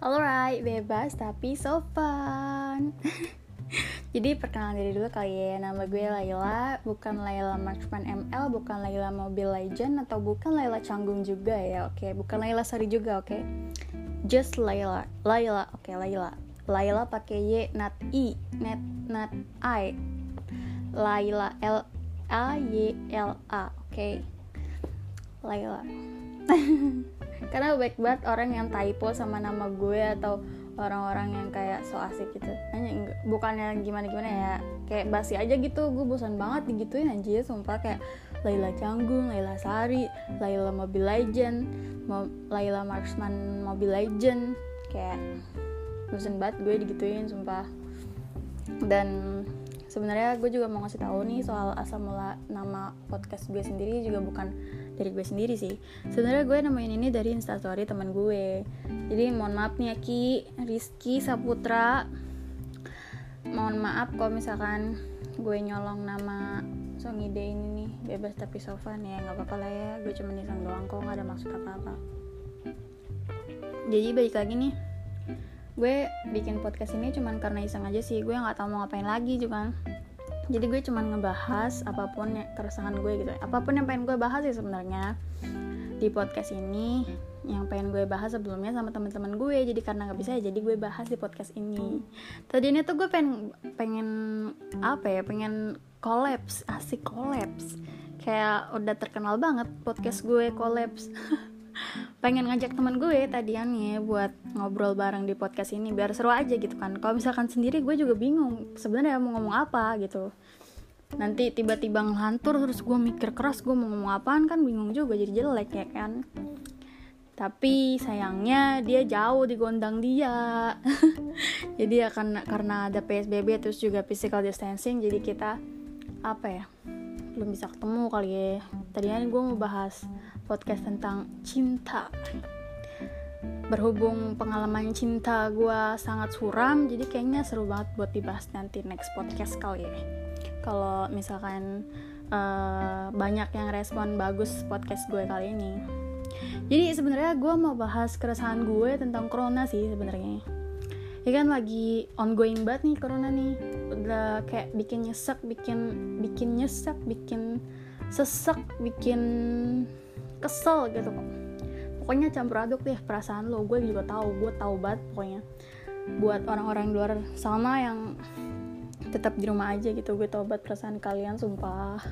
Alright, bebas tapi so fun. Jadi perkenalan diri dulu kali ya. Nama gue Laila, bukan Laila Marksman ML Bukan Laila Mobile Legend Atau bukan Laila Canggung juga ya Oke, bukan Laila Sari juga oke? Just Laila. Laila, oke Laila. Laila pakai Y, not I Not, not I. Laila L A Y L A Oke? Laila karena baik banget orang yang typo sama nama gue atau orang-orang yang kayak so asik gitu. Hanya bukannya gimana gimana ya kayak basi aja gitu. Gue bosan banget digituin anjir sumpah. Kayak Laila Canggung, Laila Sari, Laila Mobile Legend, Mo Laila Marksman Mobile Legend. Kayak bosan banget gue digituin sumpah. Dan sebenarnya gue juga mau ngasih tahu nih soal asal mula nama podcast gue sendiri juga bukan dari gue sendiri sih. Sebenarnya gue nemuin ini dari instastory teman gue. Jadi mohon maaf nih ya Ki Rizky Saputra. Mohon maaf kalau misalkan gue nyolong nama song ide ini nih. Bebas tapi sofan ya nggak apa-apa lah ya. Gue cuma iseng doang kok nggak ada maksud apa-apa. Jadi balik lagi nih gue bikin podcast ini cuman karena iseng aja sih. Gue nggak tahu mau ngapain lagi juga jadi gue cuman ngebahas apa pun ya keresahan gue gitu. Apa pun yang pengen gue bahas sih sebenarnya di podcast ini. Yang pengen gue bahas sebelumnya sama teman-teman gue. Jadi karena nggak bisa ya jadi gue bahas di podcast ini. Tadi ini tuh gue pengen pengen apa ya pengen kolaps asik kolaps. Kayak udah terkenal banget podcast gue kolaps pengen ngajak teman gue tadiannya buat ngobrol bareng di podcast ini biar seru aja gitu kan. Kalau misalkan sendiri gue juga bingung sebenarnya mau ngomong apa gitu. Nanti tiba-tiba ngelantur terus gue mikir keras gue mau ngomong apaan kan bingung juga jadi jelek ya kan? Tapi sayangnya dia jauh di gondang dia. Jadi ya karena karena ada psbb terus juga physical distancing jadi kita apa ya belum bisa ketemu kali ya. Tadinya gue mau bahas podcast tentang cinta. Berhubung pengalaman cinta gue sangat suram jadi kayaknya seru banget buat dibahas nanti next podcast kali ya kalau misalkan uh, banyak yang respon bagus podcast gue kali ini. Jadi sebenarnya gue mau bahas keresahan gue tentang corona sih sebenarnya. Ya kan lagi ongoing banget nih corona nih. Udah kayak bikin nyesek bikin bikin nyesek bikin sesek bikin kesel gitu kok. Pokoknya campur aduk deh perasaan lo gue juga tahu gue tahu banget pokoknya. Buat orang-orang luar sana yang tetap di rumah aja gitu gue tahu banget perasaan kalian sumpah.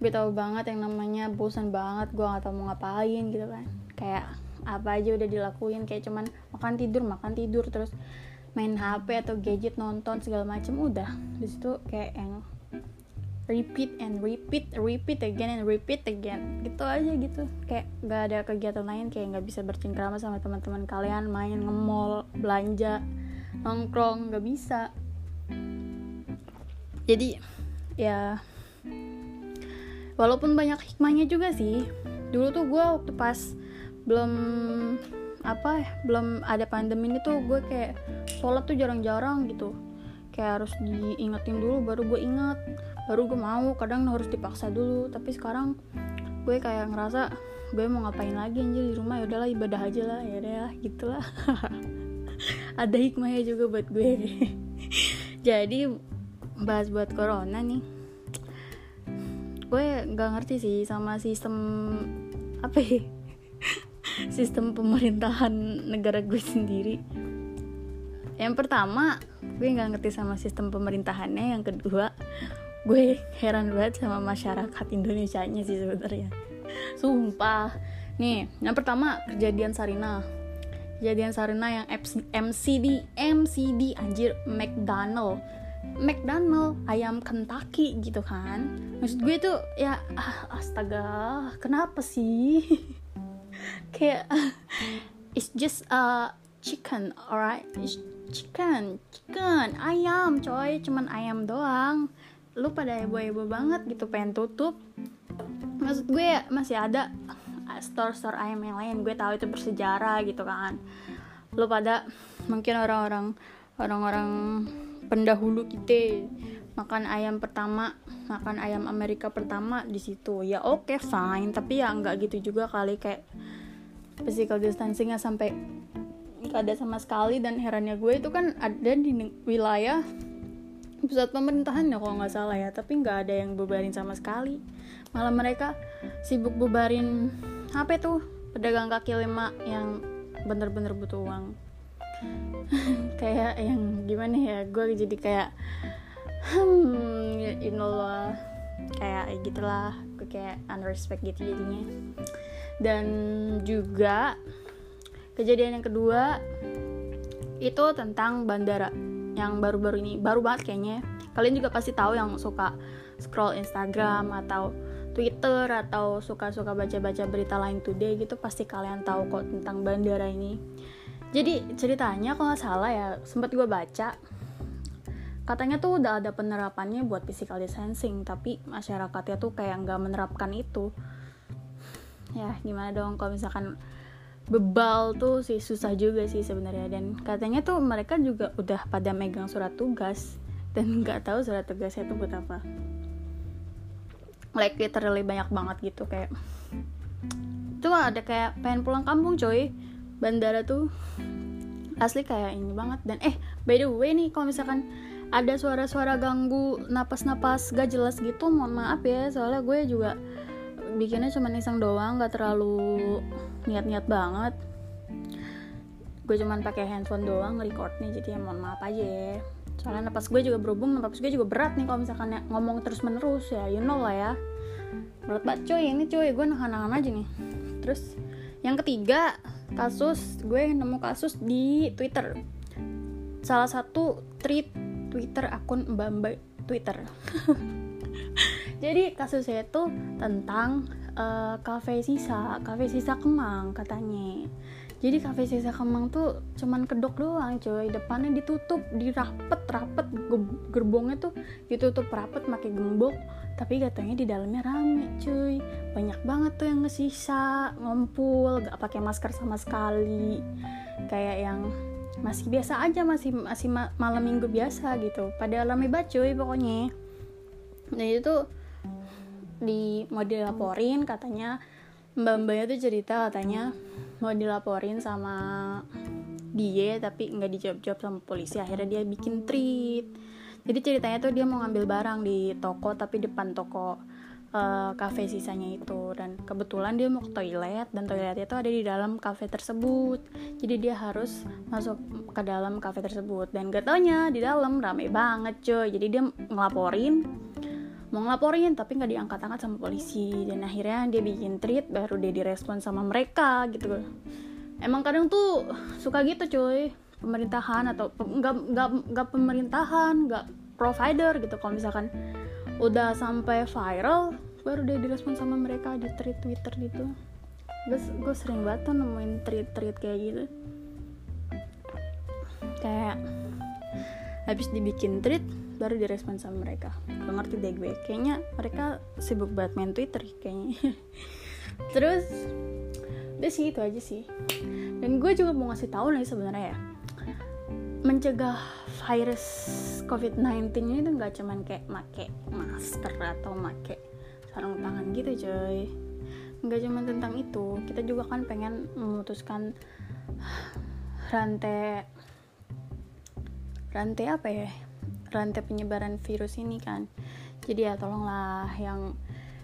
Gue tahu banget yang namanya bosan banget gue gak tau mau ngapain gitu kan. Kayak apa aja udah dilakuin kayak cuman makan tidur makan tidur terus main HP atau gadget nonton segala macem udah. Di situ kayak yang repeat and repeat repeat again and repeat again. Gitu aja gitu. Kayak gak ada kegiatan lain kayak nggak bisa bercengkrama sama teman-teman kalian main nge-mall belanja nongkrong nggak bisa. Jadi ya walaupun banyak hikmahnya juga sih. Dulu tuh gue waktu pas belum apa ya belum ada pandemi ini tuh gue kayak sholat tuh jarang-jarang gitu. Kayak harus diingetin dulu baru gue ingat baru gue mau kadang harus dipaksa dulu. Tapi sekarang gue kayak ngerasa gue mau ngapain lagi anjir di rumah. Ya udahlah ibadah aja lah. Ya udah gitulah ada hikmahnya juga buat gue. Jadi bahas buat corona nih. Gue nggak ngerti sih sama sistem apa ya? Sistem pemerintahan negara gue sendiri. Yang pertama gue nggak ngerti sama sistem pemerintahannya. Yang kedua gue heran banget sama masyarakat Indonesia nya sih sebenarnya. Sumpah. Nih yang pertama kejadian Sarina. Kejadian Sarina yang MCD MCD anjir McDonald. McDonald ayam Kentucky gitu kan. Maksud gue tuh ya ah, astaga kenapa sih? Kayak it's just a chicken alright? It's chicken chicken ayam coy. Cuman ayam doang lu pada heboh-heboh banget gitu pengen tutup. Maksud gue ya, masih ada store-store ayam yang lain. Gue tahu itu bersejarah gitu kan. Lu pada mungkin orang-orang orang-orang pendahulu kita makan ayam pertama makan ayam Amerika pertama di situ. Ya oke okay, fine. Tapi ya nggak gitu juga kali. Kayak physical distancingnya sampai nggak ada sama sekali. Dan herannya gue itu kan ada di wilayah pusat pemerintahan ya kalau nggak salah ya. Tapi nggak ada yang bubarin sama sekali. Malah mereka sibuk bubarin apa itu? Pedagang kaki lima yang bener-bener butuh uang. Kayak yang gimana ya gue jadi kayak hmm you know lah. Kayak gitulah gue kayak unrespect gitu jadinya. Dan juga kejadian yang kedua itu tentang bandara yang baru-baru ini baru banget kayaknya kalian juga pasti tahu yang suka scroll Instagram atau Twitter atau suka-suka baca-baca berita lain today gitu pasti kalian tahu kok tentang bandara ini. Jadi ceritanya kalau nggak salah ya sempat gue baca katanya tuh udah ada penerapannya buat physical distancing tapi masyarakatnya tuh kayak nggak menerapkan itu. Ya gimana dong kalau misalkan bebal tuh sih susah juga sih sebenarnya. Dan katanya tuh mereka juga udah pada megang surat tugas dan nggak tahu surat tugasnya tuh buat apa. Like literally banyak banget gitu kayak itu ada kayak pengen pulang kampung coy. Bandara tuh asli kayak ini banget. Dan eh by the way nih kalau misalkan ada suara-suara ganggu napas-napas gak jelas gitu mohon maaf ya. Soalnya gue juga bikinnya cuma iseng doang gak terlalu niat-niat banget. Gue cuman pakai handphone doang record nih jadi ya mohon maaf aja ya. Soalnya napas gue juga berhubung napas gue juga berat nih kalau misalkan ya, ngomong terus menerus ya you know lah ya. Berat banget cuy ini cuy gue nahan-nahan aja nih. Terus yang ketiga kasus gue nemu kasus di twitter. Salah satu tweet twitter akun mbak mbak twitter jadi kasusnya itu tentang uh, kafe sisa kafe sisa Kemang katanya. Jadi kafe sisa Kemang tuh cuman kedok doang coy. Depannya ditutup dirapet rapet gerbongnya tuh ditutup rapet pakai gembok. Tapi katanya di dalamnya rame cuy. Banyak banget tuh yang ngesisa ngumpul gak pakai masker sama sekali. Kayak yang masih biasa aja masih masih ma malam minggu biasa gitu. Pada rame banget cuy pokoknya. Dan itu di mau dilaporin katanya mbak mbaknya tuh cerita katanya mau dilaporin sama dia tapi nggak dijawab jawab sama polisi. Akhirnya dia bikin tweet jadi ceritanya tuh dia mau ngambil barang di toko tapi depan toko uh, sisanya itu. Dan kebetulan dia mau ke toilet dan toiletnya itu ada di dalam kafe tersebut. Jadi dia harus masuk ke dalam kafe tersebut. Dan gak taunya di dalam rame banget coy jadi dia ngelaporin mau ngelaporin tapi nggak diangkat-angkat sama polisi. Dan akhirnya dia bikin tweet baru dia direspon sama mereka gitu. Emang kadang tuh suka gitu cuy. Pemerintahan atau nggak nggak nggak pemerintahan nggak provider gitu. Kalau misalkan udah sampai viral baru dia direspon sama mereka di tweet twitter gitu. Gue gue sering banget tuh nemuin tweet tweet kayak gitu. Kayak habis dibikin tweet baru direspon sama mereka. Gak ngerti deh gue. Kayaknya mereka sibuk banget main twitter kayaknya. Terus udah sih itu aja sih. Dan gue juga mau ngasih tahu nih sebenarnya ya. Mencegah virus covid-19 ini tuh nggak cuman kayak make masker atau make sarung tangan gitu coy. Nggak cuma tentang itu. Kita juga kan pengen memutuskan rantai rantai apa ya rantai penyebaran virus ini kan. Jadi ya tolonglah yang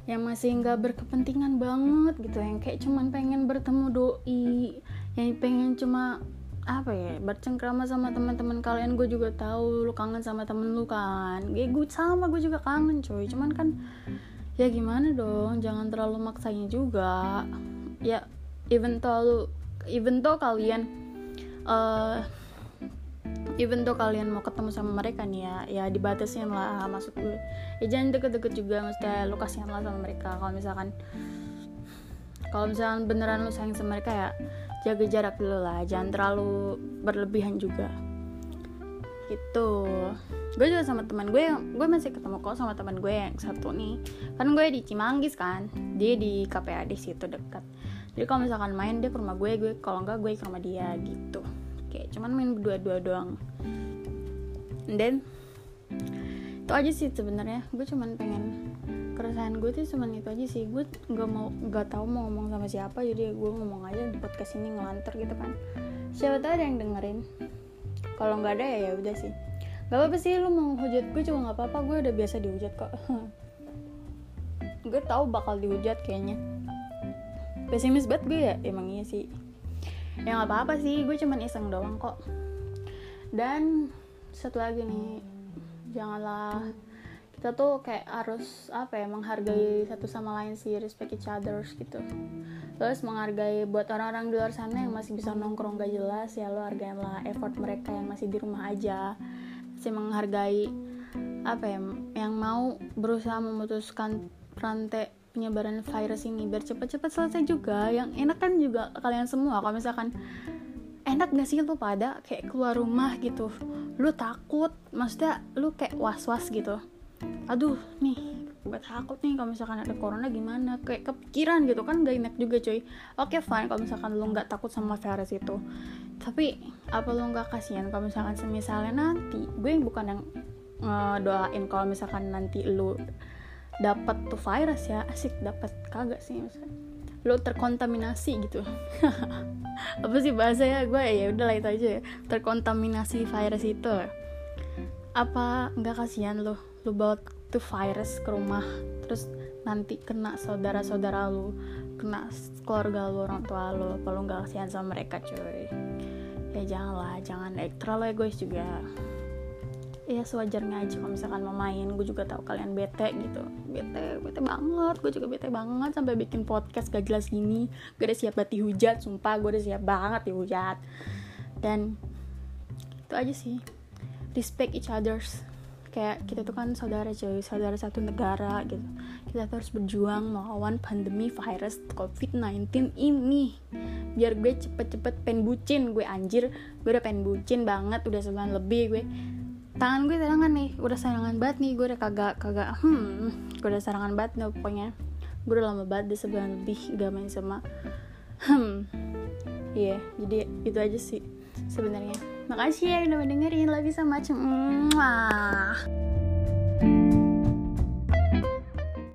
yang masih nggak berkepentingan banget gitu yang kayak cuman pengen bertemu doi yang pengen cuma apa ya bercengkrama sama teman-teman kalian gue juga tahu lu kangen sama temen lu kan. Gue gue sama gue juga kangen coy cuman kan ya gimana dong jangan terlalu maksanya juga. Ya even though even though kalian uh, even tuh kalian mau ketemu sama mereka nih ya ya dibatasin lah masuk gue ya jangan deket-deket juga maksudnya lu kasihan lah sama mereka. Kalau misalkan kalau misalkan beneran lu sayang sama mereka ya jaga jarak dulu lah. Jangan terlalu berlebihan juga. Gitu. Gue juga sama teman gue gue masih ketemu kok sama teman gue yang satu nih. Kan gue di Cimanggis kan. Dia di KPAD situ dekat. Jadi kalau misalkan main dia ke rumah gue gue kalau enggak gue ke rumah dia gitu kayak cuman main berdua-dua doang. Dan itu aja sih sebenarnya. Gue cuman pengen keresahan gue tuh cuman itu aja sih. Gue nggak mau nggak tahu mau ngomong sama siapa. Jadi gue ngomong aja di podcast ini ngelantur gitu kan. Siapa tahu ada yang dengerin. Kalau nggak ada ya ya udah sih. Gak apa-apa sih lu mau hujat gue juga nggak apa-apa. Gue udah biasa dihujat kok. Gue tahu bakal dihujat kayaknya. Pesimis banget gue ya emang iya sih ya nggak apa-apa sih gue cuman iseng doang kok. Dan satu lagi nih janganlah kita tuh kayak harus apa ya menghargai satu sama lain sih respect each others gitu. Terus menghargai buat orang-orang di luar sana yang masih bisa nongkrong gak jelas ya lo hargailah effort mereka yang masih di rumah aja. Masih menghargai apa ya yang mau berusaha memutuskan rantai penyebaran virus ini biar cepat-cepat selesai juga. Yang enak kan juga kalian semua. Kalau misalkan enak gak sih lu pada kayak keluar rumah gitu? Lu takut maksudnya lu kayak was-was gitu. Aduh nih gue takut nih kalau misalkan ada corona gimana? Kayak kepikiran gitu. Kan gak enak juga cuy. Oke okay, fine kalau misalkan lu nggak takut sama virus itu. Tapi apa lu nggak kasihan kalau misalkan semisalnya nanti? Gue bukan yang uh, doain kalau misalkan nanti lu dapat tuh virus ya asik dapat kagak sih misalnya lo terkontaminasi gitu. Apa sih bahasa ya gue ya udah itu aja ya. Terkontaminasi virus itu. Apa nggak kasihan lo lu bawa tuh virus ke rumah terus nanti kena saudara-saudara lu kena keluarga lu orang tua lu apa lu nggak kasihan sama mereka cuy? Ya janganlah jangan eh, terlalu egois juga ya sewajarnya aja kalau misalkan mau main. Gue juga tahu kalian bete gitu. Bete bete banget. Gue juga bete banget sampai bikin podcast gak jelas gini. Gue udah siap banget dihujat sumpah. Gue udah siap banget dihujat. Dan itu aja sih. Respect each others. Kayak kita tuh kan saudara cuy saudara satu negara gitu. Kita harus berjuang melawan pandemi virus covid-19 ini. Biar gue cepet-cepet pen bucin gue anjir gue udah pen bucin banget. Udah sebulan lebih gue tangan gue serangan nih udah serangan banget nih gue udah kagak kagak hmm gue udah serangan banget nih pokoknya gue udah lama banget di sebulan lebih gak main sama hmm iya yeah, jadi itu aja sih sebenarnya Makasih ya udah mendengarin. So much. Mwah.